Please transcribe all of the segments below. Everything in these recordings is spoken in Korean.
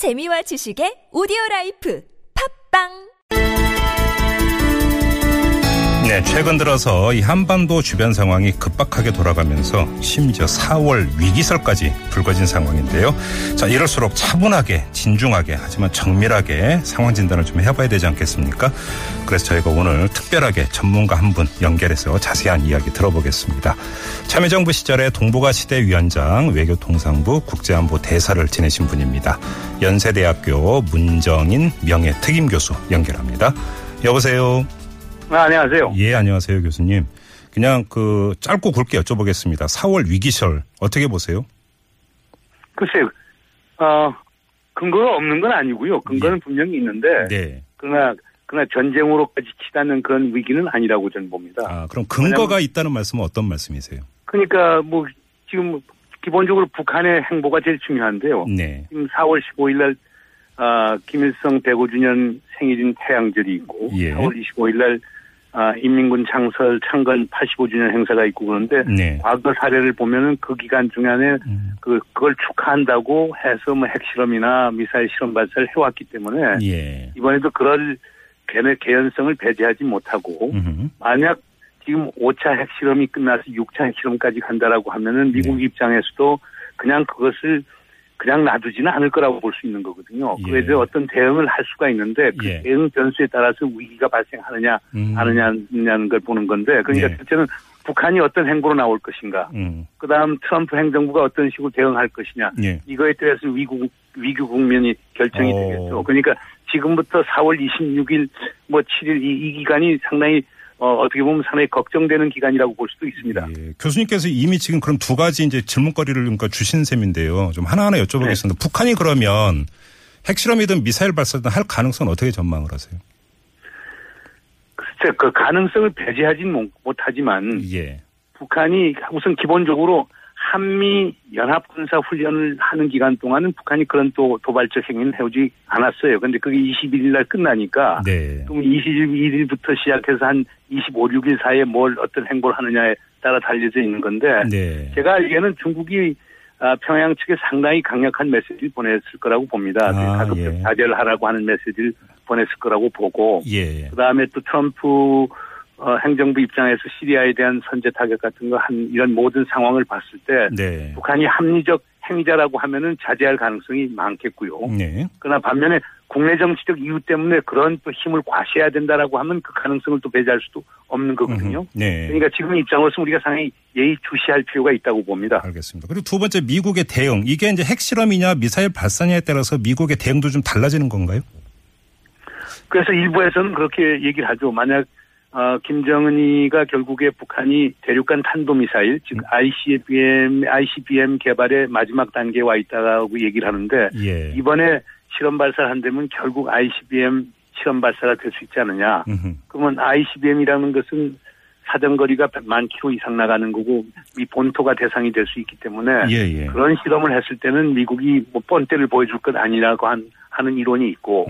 재미와 지식의 오디오 life. 팟빵 네, 최근 들어서 이 한반도 주변 상황이 급박하게 돌아가면서 심지어 4월 위기설까지 불거진 상황인데요. 자, 이럴수록 차분하게, 진중하게, 하지만 정밀하게 상황 진단을 좀 해봐야 되지 않겠습니까? 그래서 저희가 오늘 특별하게 전문가 한 분 연결해서 자세한 이야기 들어보겠습니다. 참여정부 시절에 동북아 시대 위원장 외교통상부 국제안보 대사를 지내신 분입니다. 연세대학교 문정인 명예 특임 교수 연결합니다. 여보세요. 아, 안녕하세요. 예, 안녕하세요, 교수님. 그냥 그 짧고 굵게 여쭤보겠습니다. 4월 위기설 어떻게 보세요? 글쎄요, 어, 근거가 없는 건 아니고요. 근거는 예. 분명히 있는데, 네. 그러나, 그러나 전쟁으로까지 치닫는 그런 위기는 아니라고 저는 봅니다. 아, 그럼 근거가 있다는 말씀은 어떤 말씀이세요? 그러니까 뭐, 지금 기본적으로 북한의 행보가 제일 중요한데요. 네. 지금 4월 15일 날, 아, 김일성 105주년 생일인 태양절이 있고, 예. 4월 25일 날, 아, 인민군 창설 창건 85주년 행사가 있고 그런데, 네. 과거 사례를 보면은 그 기간 중간에 음, 그 그걸 축하한다고 해서 뭐 핵실험이나 미사일 실험 발사를 해왔기 때문에 예. 이번에도 그럴 개의 개연성을 배제하지 못하고 음흠. 만약 지금 5차 핵실험이 끝나서 6차 핵실험까지 간다라고 하면은 미국 네. 입장에서도 그냥 그것을 그냥 놔두지는 않을 거라고 볼 수 있는 거거든요. 예. 그에 대해 어떤 대응을 할 수가 있는데 그 예. 대응 변수에 따라서 위기가 발생하느냐 음. 하느냐는 걸 보는 건데 그러니까 네. 첫째는 북한이 어떤 행보로 나올 것인가 음. 그다음 트럼프 행정부가 어떤 식으로 대응할 것이냐 예. 이거에 대해서 위구 위기 국면이 결정이 어. 되겠죠. 그러니까 지금부터 4월 26일 뭐 7일 이, 이 기간이 상당히 어, 어떻게 보면 상당히 걱정되는 기간이라고 볼 수도 있습니다. 예. 교수님께서 이미 지금 그럼 두 가지 이제 질문거리를 그러니까 주신 셈인데요. 좀 하나하나 여쭤보겠습니다. 네. 북한이 그러면 핵실험이든 미사일 발사든 할 가능성은 어떻게 전망을 하세요? 글쎄 그 가능성을 배제하진 못- 못하지만 예. 북한이 우선 기본적으로 한미 연합 군사 훈련을 하는 기간 동안은 북한이 그런 또 도발적 행위는 해오지 않았어요. 근데 그게 21일 날 끝나니까 네. 그럼 21일부터 시작해서 한 25, 6일 사이에 뭘 어떤 행보를 하느냐에 따라 달려져 있는 건데 네. 제가 알기에는 중국이 아, 평양 측에 상당히 강력한 메시지를 보냈을 거라고 봅니다. 아, 가급적 예. 자제를 하라고 하는 메시지를 보냈을 거라고 보고 예. 그다음에 또 트럼프 어, 행정부 입장에서 시리아에 대한 선제 타격 같은 거 한 이런 모든 상황을 봤을 때 네. 북한이 합리적 행위자라고 하면은 자제할 가능성이 많겠고요. 네. 그러나 반면에 국내 정치적 이유 때문에 그런 또 힘을 과시해야 된다라고 하면 그 가능성을 또 배제할 수도 없는 거거든요. 네. 그러니까 지금 입장으로서 우리가 상당히 예의 주시할 필요가 있다고 봅니다. 알겠습니다. 그리고 두 번째 미국의 대응. 이게 이제 핵실험이냐 미사일 발사냐에 따라서 미국의 대응도 좀 달라지는 건가요? 그래서 일부에서는 그렇게 얘기를 하죠. 만약 어, 김정은이가 결국에 북한이 대륙간 탄도미사일, 즉 음. ICBM, ICBM 개발의 마지막 단계에 와 있다고 얘기를 하는데 예. 이번에 실험 발사를 한다면 결국 ICBM 실험 발사가 될 수 있지 않느냐. 음흠. 그러면 ICBM이라는 것은 사정거리가 만 킬로 이상 나가는 거고 이 본토가 대상이 될 수 있기 때문에 예, 예. 그런 실험을 했을 때는 미국이 뭐 뻔때를 보여줄 것 아니라고 한, 하는 이론이 있고.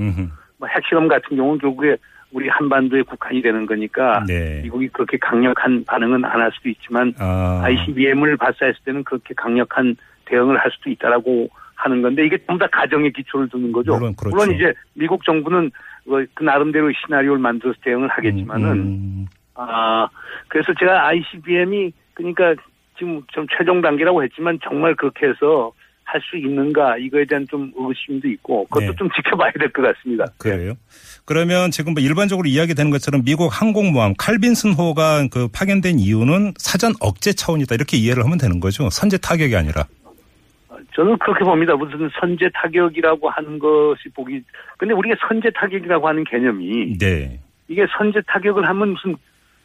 뭐 핵실험 같은 경우는 결국에 우리 한반도의 국한이 되는 거니까 네. 미국이 그렇게 강력한 반응은 안 할 수도 있지만 아. ICBM을 발사했을 때는 그렇게 강력한 대응을 할 수도 있다라고 하는 건데 이게 전부 다 가정의 기초를 두는 거죠. 물론 그렇죠. 이제 미국 정부는 그- 그 나름대로 시나리오를 만들어서 대응을 하겠지만은 음, 아 그래서 제가 ICBM이 그러니까 지금 좀 최종 단계라고 했지만 정말 그렇게 해서 할 수 있는가 이거에 대한 좀 의심도 있고 그것도 네. 좀 지켜봐야 될 것 같습니다. 그래요. 그러면 지금 뭐 일반적으로 이야기되는 것처럼 미국 항공모함 칼빈슨호가 그 파견된 이유는 사전 억제 차원이다 이렇게 이해를 하면 되는 거죠. 선제 타격이 아니라. 저는 그렇게 봅니다. 무슨 선제 타격이라고 하는 것이 보기 근데 우리가 선제 타격이라고 하는 개념이 네. 이게 선제 타격을 하면 무슨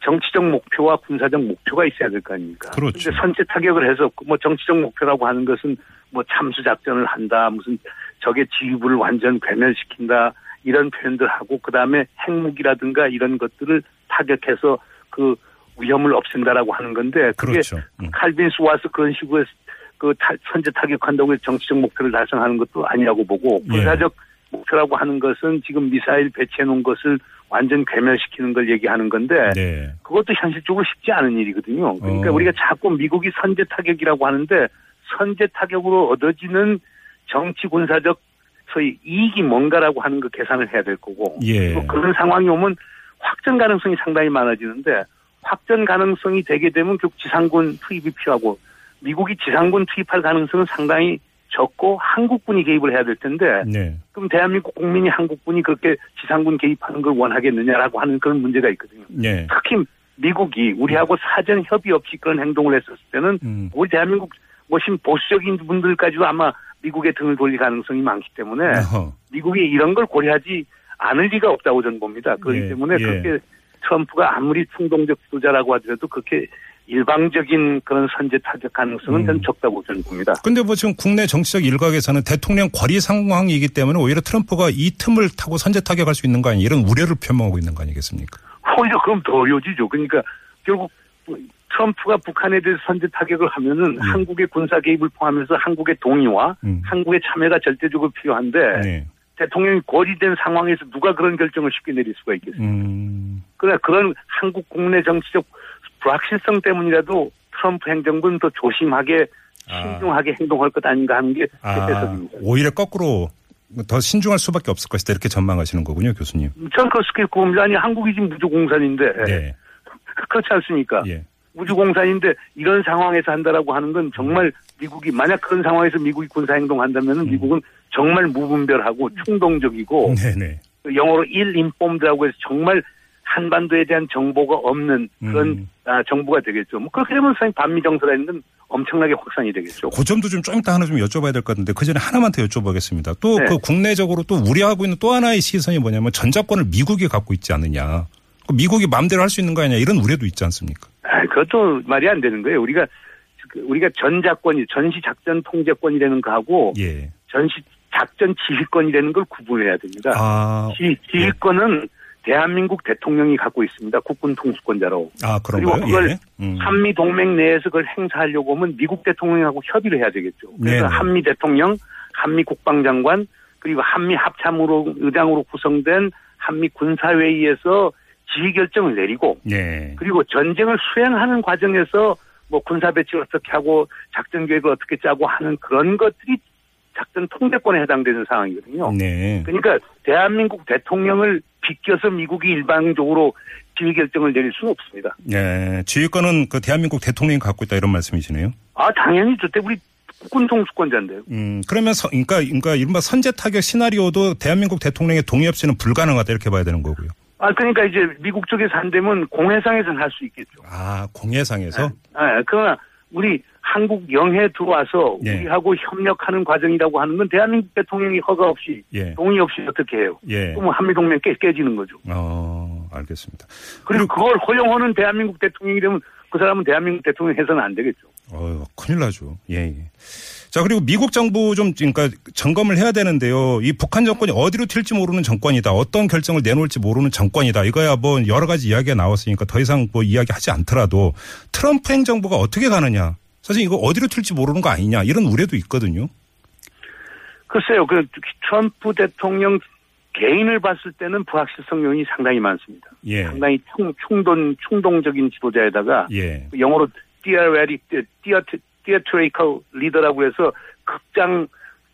정치적 목표와 군사적 목표가 있어야 될 거 아닙니까? 그렇죠. 선제 타격을 해서 뭐 정치적 목표라고 하는 것은 뭐 참수 작전을 한다, 무슨 적의 지휘부를 완전 괴멸시킨다 이런 표현들 하고 그 다음에 핵무기라든가 이런 것들을 타격해서 그 위험을 없앤다라고 하는 건데 그게 그렇죠. 음. 칼빈슨 와서 그런 식으로 그 타- 선제 타격한다고 해서 정치적 목표를 달성하는 것도 아니라고 보고 예. 군사적 목표라고 하는 것은 지금 미사일 배치해 놓은 것을 완전 괴멸시키는 걸 얘기하는 건데 네. 그것도 현실적으로 쉽지 않은 일이거든요. 그러니까 어. 우리가 자꾸 미국이 선제 타격이라고 하는데 선제 타격으로 얻어지는 정치 군사적 소위 이익이 뭔가라고 하는 그 계산을 해야 될 거고 예. 또 그런 상황이 오면 확전 가능성이 상당히 많아지는데 확전 가능성이 되게 되면 결국 지상군 투입이 필요하고 미국이 지상군 투입할 가능성은 상당히 적고 한국군이 개입을 해야 될 텐데 네. 그럼 대한민국 국민이 한국군이 그렇게 지상군 개입하는 걸 원하겠느냐라고 하는 그런 문제가 있거든요. 네. 특히 미국이 우리하고 사전 협의 없이 그런 행동을 했었을 때는 음. 우리 대한민국 뭐심 보수적인 분들까지도 아마 미국의 등을 돌릴 가능성이 많기 때문에 어허. 미국이 이런 걸 고려하지 않을 리가 없다고 저는 봅니다. 그렇기 예, 때문에 예. 그렇게 트럼프가 아무리 충동적 지도자라고 하더라도 그렇게 일방적인 그런 선제 타격 가능성은 음. 저는 적다고 저는 봅니다. 근데 뭐 지금 국내 정치적 일각에서는 대통령 거리 상황이기 때문에 오히려 트럼프가 이 틈을 타고 선제 타격할 수 있는 거 아니냐 이런 우려를 표명하고 있는 거 아니겠습니까? 오히려 그럼 더 어려워지죠. 그러니까 결국 트럼프가 북한에 대해서 선제 타격을 하면은 한국의 군사 개입을 포함해서 한국의 동의와 음. 한국의 참여가 절대적으로 필요한데 네. 대통령이 고리된 상황에서 누가 그런 결정을 쉽게 내릴 수가 있겠어요. 음. 그러나 그런 한국 국내 정치적 불확실성 때문이라도 트럼프 행정부는 더 조심하게 아. 신중하게 행동할 것 아닌가 하는 게제 아, 해석입니다. 오히려 거꾸로 더 신중할 수밖에 없을 것이다 이렇게 전망하시는 거군요, 교수님. 저는 그렇게 봅니다. 아니 한국이 지금 무주공산인데 네. 그렇지 않습니까? 예. 우주공산인데 이런 상황에서 한다라고 하는 건 정말 미국이 만약 그런 상황에서 미국이 군사 행동 한다면 은 미국은 정말 무분별하고 충동적이고 네네. 영어로 일인폼드라고 해서 정말 한반도에 대한 정보가 없는 그런 음. 아, 정부가 되겠죠. 뭐 그렇게 되면 사실 반미 정서라는 건 엄청나게 확산이 되겠죠. 그 점도 좀 좀 이따 하나 좀 여쭤봐야 될 것 같은데 그 전에 하나만 더 여쭤보겠습니다. 또 네. 그 국내적으로 또 우려하고 있는 또 하나의 시선이 뭐냐면 전자권을 미국이 갖고 있지 않느냐. 그 미국이 마음대로 할 수 있는 거 아니냐 이런 우려도 있지 않습니까? 아, 그것도 말이 안 되는 거예요. 우리가 그 우리가 전작권이 전시 작전 통제권이라는 거하고 예. 전시 작전 지휘권이라는 걸 구분해야 됩니다. 아, 지, 지휘권은 대한민국 대통령이 갖고 있습니다. 국군 통수권자로. 아 그리고 그런가요? 그걸 예. 음. 한미 동맹 내에서 그걸 행사하려고 하면 미국 대통령하고 협의를 해야 되겠죠. 그래서 네네. 한미 대통령, 한미 국방장관, 그리고 한미 합참으로 의장으로 구성된 한미 군사회의에서 지휘 결정을 내리고 예. 그리고 전쟁을 수행하는 과정에서 뭐 군사 배치를 어떻게 하고 작전 계획을 어떻게 짜고 하는 그런 것들이 작전 통제권에 해당되는 상황이거든요. 네. 그러니까 대한민국 대통령을 비껴서 미국이 일방적으로 지휘 결정을 내릴 수는 없습니다. 예. 지휘권은 그 대한민국 대통령이 갖고 있다 이런 말씀이시네요. 아 당연히 저때 우리 국군 통수권자인데요. 음, 그러면 서, 그러니까, 그러니까 이른바 선제 타격 시나리오도 대한민국 대통령의 동의 없이는 불가능하다 이렇게 봐야 되는 거고요. 아 그러니까 이제 미국 쪽에서 한다면 공해상에서는 할 수 있겠죠. 아, 공해상에서? 아, 그러나 우리 한국 영해 들어와서 예. 우리하고 협력하는 과정이라고 하는 건 대한민국 대통령이 허가 없이 예. 동의 없이 어떻게 해요? 예. 그럼 한미동맹 깨, 깨지는 거죠. 어, 알겠습니다. 그리고 그걸 허용하는 대한민국 대통령이 되면 그 사람은 대한민국 대통령 해서는 안 되겠죠. 어, 큰일 나죠. 예, 예. 자, 그리고 미국 정부 좀, 그러니까 점검을 해야 되는데요. 이 북한 정권이 어디로 튈지 모르는 정권이다. 어떤 결정을 내놓을지 모르는 정권이다. 이거야 뭐 여러 가지 이야기가 나왔으니까 더 이상 뭐 이야기 하지 않더라도 트럼프 행정부가 어떻게 가느냐. 사실 이거 어디로 튈지 모르는 거 아니냐. 이런 우려도 있거든요. 글쎄요, 그 트럼프 대통령 개인을 봤을 때는 불확실성 요인이 상당히 많습니다. 예. 상당히 충, 충동, 충동적인 지도자에다가 예. 영어로 theoretic, theatrical leader라고 해서 극장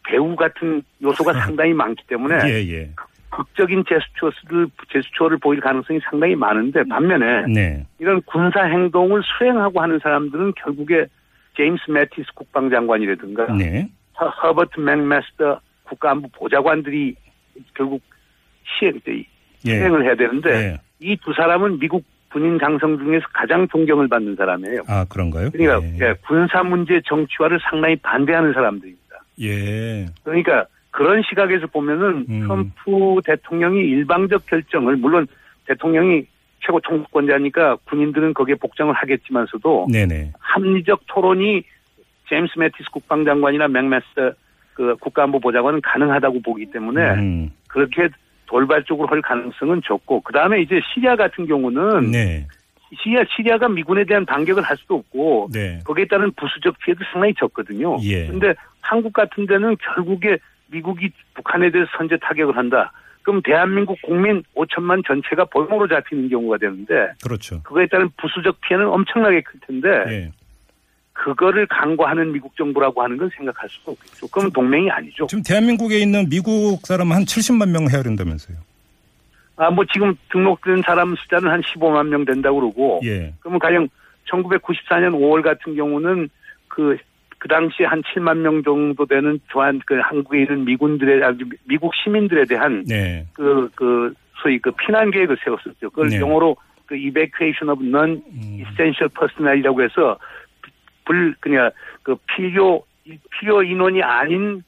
배우 같은 요소가 상당히 많기 때문에 예, 예. 극적인 제스처를 제스처를 보일 가능성이 상당히 많은데 반면에 네. 이런 군사 행동을 수행하고 하는 사람들은 결국에 제임스 매티스 국방장관이라든가 네. 허- 허버트 맥메스터 국가안보 보좌관들이 결국 시행 때 예. 수행을 해야 되는데 예. 이두 사람은 미국 군인 장성 중에서 가장 존경을 받는 사람이에요. 아, 그런가요? 그러니까 예. 예, 군사 문제 정치화를 상당히 반대하는 사람들입니다. 예. 그러니까 그런 시각에서 보면은 음. 트럼프 대통령이 일방적 결정을 물론 대통령이 최고 통수권자니까 군인들은 거기에 복장을 하겠지만서도 네네. 합리적 토론이 제임스 매티스 국방장관이나 맥메스터 그 국가안보 보좌관은 가능하다고 보기 때문에 음. 그렇게 돌발적으로 할 가능성은 적고 그 다음에 이제 시리아 같은 경우는 네. 시리아 시리아가 미군에 대한 반격을 할 수도 없고 네. 거기에 따른 부수적 피해도 상당히 적거든요. 예. 근데 한국 같은 데는 결국에 미국이 북한에 대해서 선제 타격을 한다. 그럼 대한민국 국민 5천만 전체가 볼모로 잡히는 경우가 되는데 그렇죠. 그거에 따른 부수적 피해는 엄청나게 클 텐데 예. 그거를 강구하는 미국 정부라고 하는 건 생각할 수가 없겠죠. 그럼 동맹이 아니죠. 지금 대한민국에 있는 미국 사람 한 70만 명 해야 된다면서요. 아, 뭐 지금 등록된 사람 숫자는 한 15만 명 된다고 그러고. 예. 그러면 가령 1994년 5월 같은 경우는 그, 그 당시에 한 7만 명 정도 되는 조한 그 한국에 있는 미군들의, 아, 미국 시민들에 대한 네. 그, 그, 소위 그 피난 계획을 세웠었죠. 그걸 네. 영어로 그 evacuation of non-essential personnel이라고 해서 불, 그냥 그 필요, 필요 인원이 아닌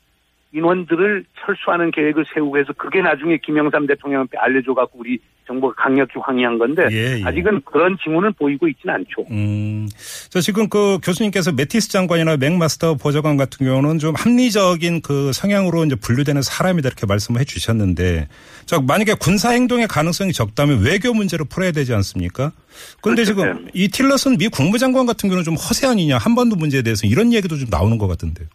인원들을 철수하는 계획을 세우고 해서 그게 나중에 김영삼 대통령한테 알려줘갖고 우리 정부가 강력히 항의한 건데 예, 예. 아직은 그런 징후는 보이고 있지는 않죠. 음, 저 지금 그 교수님께서 메티스 장관이나 맥마스터 보좌관 같은 경우는 좀 합리적인 그 성향으로 이제 분류되는 사람이다 이렇게 말씀을 해 주셨는데, 자, 만약에 군사 행동의 가능성이 적다면 외교 문제를 풀어야 되지 않습니까? 그런데 그렇죠. 지금 이 틸러슨 미 국무장관 같은 경우는 좀 허세 아니냐, 한반도 문제에 대해서 이런 얘기도 좀 나오는 것 같은데요.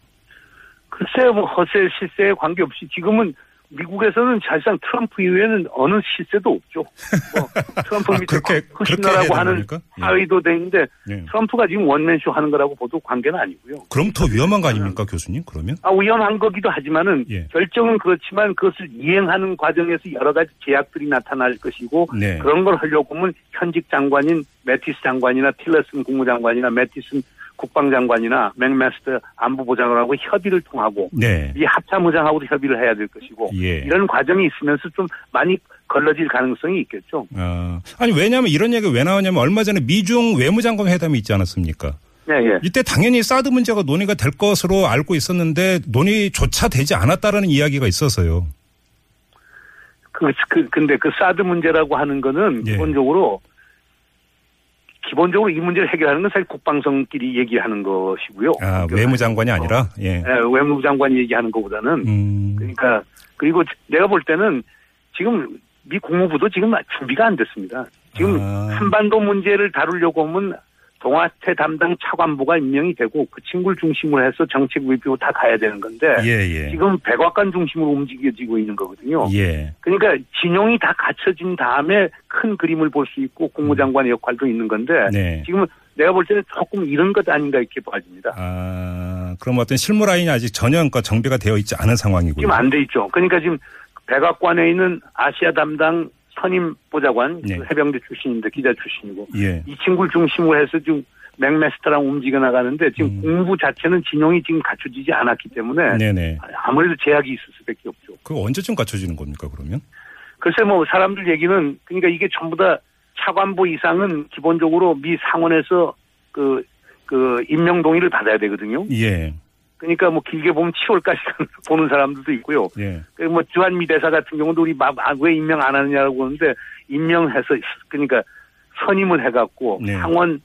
글쎄요, 뭐 허세 실세에 관계없이 지금은 미국에서는 사실상 트럼프 이후에는 어느 실세도 없죠. 뭐 트럼프 아, 밑에 쿠시너라고 되는 하는? 예. 사위도 돼 있는데 예. 트럼프가 지금 원맨쇼 하는 거라고 봐도 관계는 아니고요. 그럼 더 위험한 거 아닙니까, 교수님? 그러면? 아, 위험한 거기도 하지만은 예. 결정은 그렇지만 그것을 이행하는 과정에서 여러 가지 제약들이 나타날 것이고 네. 그런 걸 하려고 하면 현직 장관인 매티스 장관이나 틸러슨 국무장관이나 매티슨 국방장관이나 맥마스터 안보보장관하고 협의를 통하고 네. 이 합참의장하고도 협의를 해야 될 것이고 예. 이런 과정이 있으면서 좀 많이 걸러질 가능성이 있겠죠. 아, 아니, 왜냐하면 이런 얘기가 왜 나오냐면 얼마 전에 미중 외무장관 회담이 있지 않았습니까? 네, 예. 이때 당연히 사드 문제가 논의가 될 것으로 알고 있었는데 논의조차 되지 않았다라는 이야기가 있어서요. 그, 그, 근데 그 사드 문제라고 하는 거는 예. 기본적으로 기본적으로 이 문제를 해결하는 건 사실 국방성끼리 얘기하는 것이고요. 아, 외무장관이 아니라 예. 예, 외무장관이 얘기하는 것보다는 음. 그러니까 그리고 내가 볼 때는 지금 미 국무부도 지금 준비가 안 됐습니다. 지금 아. 한반도 문제를 다루려고 하면 동아태 담당 차관부가 임명이 되고 그 친구를 중심으로 해서 정책 위비로 다 가야 되는 건데 예, 예. 지금 백악관 중심으로 움직여지고 있는 거거든요. 예. 그러니까 진영이 다 갖춰진 다음에 큰 그림을 볼 수 있고 국무장관의 역할도 있는 건데 네. 지금 내가 볼 때는 조금 이런 것 아닌가 이렇게 봐집니다. 아, 그럼 어떤 실무 라인이 아직 전혀 그러니까 정비가 되어 있지 않은 상황이고요. 지금 안 돼 있죠. 그러니까 지금 백악관에 있는 아시아 담당 선임 보좌관 네. 그 해병대 출신인데 기자 출신이고 예. 이 친구를 중심으로 해서 지금 맥메스터랑 움직여 나가는데 지금 음. 공부 자체는 진영이 지금 갖춰지지 않았기 때문에 네네. 아무래도 제약이 있을 수밖에 없죠. 그거 언제쯤 갖춰지는 겁니까, 그러면? 글쎄 뭐 사람들 얘기는 그러니까 이게 전부 다 차관보 이상은 기본적으로 미 상원에서 그, 그 임명 동의를 받아야 되거든요. 예. 그러니까 뭐 길게 보면 7월까지 보는 사람들도 있고요. 예. 그뭐 주한미 대사 같은 경우도 우리 막, 아, 왜 임명 안 하느냐고 하는데 임명해서 그러니까 선임을 해갖고 네. 상원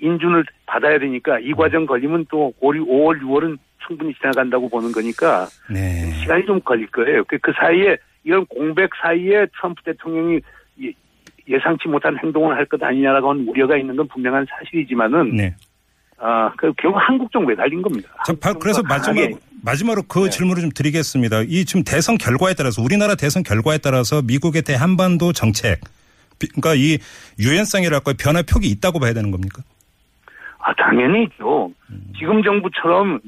인준을 받아야 되니까 이 과정 걸리면 또 5, 5월, 6월은 충분히 지나간다고 보는 거니까 네. 시간이 좀 걸릴 거예요. 그, 그 사이에 이런 공백 사이에 트럼프 대통령이 예- 예상치 못한 행동을 할 것 아니냐라고 하는 우려가 있는 건 분명한 사실이지만은 네. 아, 그 결국 한국 정부에 달린 겁니다. 그래서 마지막, 마지막으로 그 네. 질문을 좀 드리겠습니다. 이 지금 대선 결과에 따라서 우리나라 대선 결과에 따라서 미국의 대한반도 정책, 비- 그러니까 이 유연성이랄까 변화 폭이 있다고 봐야 되는 겁니까? 아, 당연히 있죠. 음. 지금 정부처럼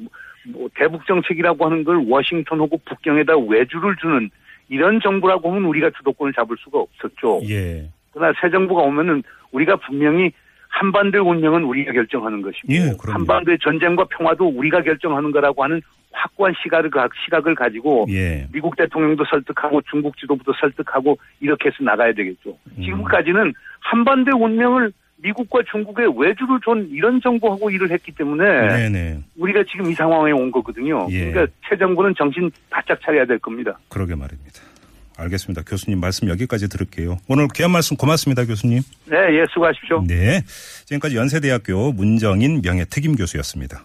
뭐 대북 정책이라고 하는 걸 워싱턴 하고 북경에다 외주를 주는 이런 정부라고 하면 우리가 주도권을 잡을 수가 없었죠. 예. 그러나 새 정부가 오면은 우리가 분명히 한반도의 운명은 우리가 결정하는 것이고 예. 한반도의 전쟁과 평화도 우리가 결정하는 거라고 하는 확고한 시각을, 가- 시각을 가지고 예. 미국 대통령도 설득하고 중국 지도부도 설득하고 이렇게 해서 나가야 되겠죠. 음. 지금까지는 한반도의 운명을 미국과 중국에 외주를 준 이런 정부하고 일을 했기 때문에 네네. 우리가 지금 이 상황에 온 거거든요. 예. 그러니까 새 정부는 정신 바짝 차려야 될 겁니다. 그러게 말입니다. 알겠습니다. 교수님 말씀 여기까지 들을게요. 오늘 귀한 말씀 고맙습니다, 교수님. 네, 예, 수고하십시오. 네. 지금까지 연세대학교 문정인 명예특임 교수였습니다.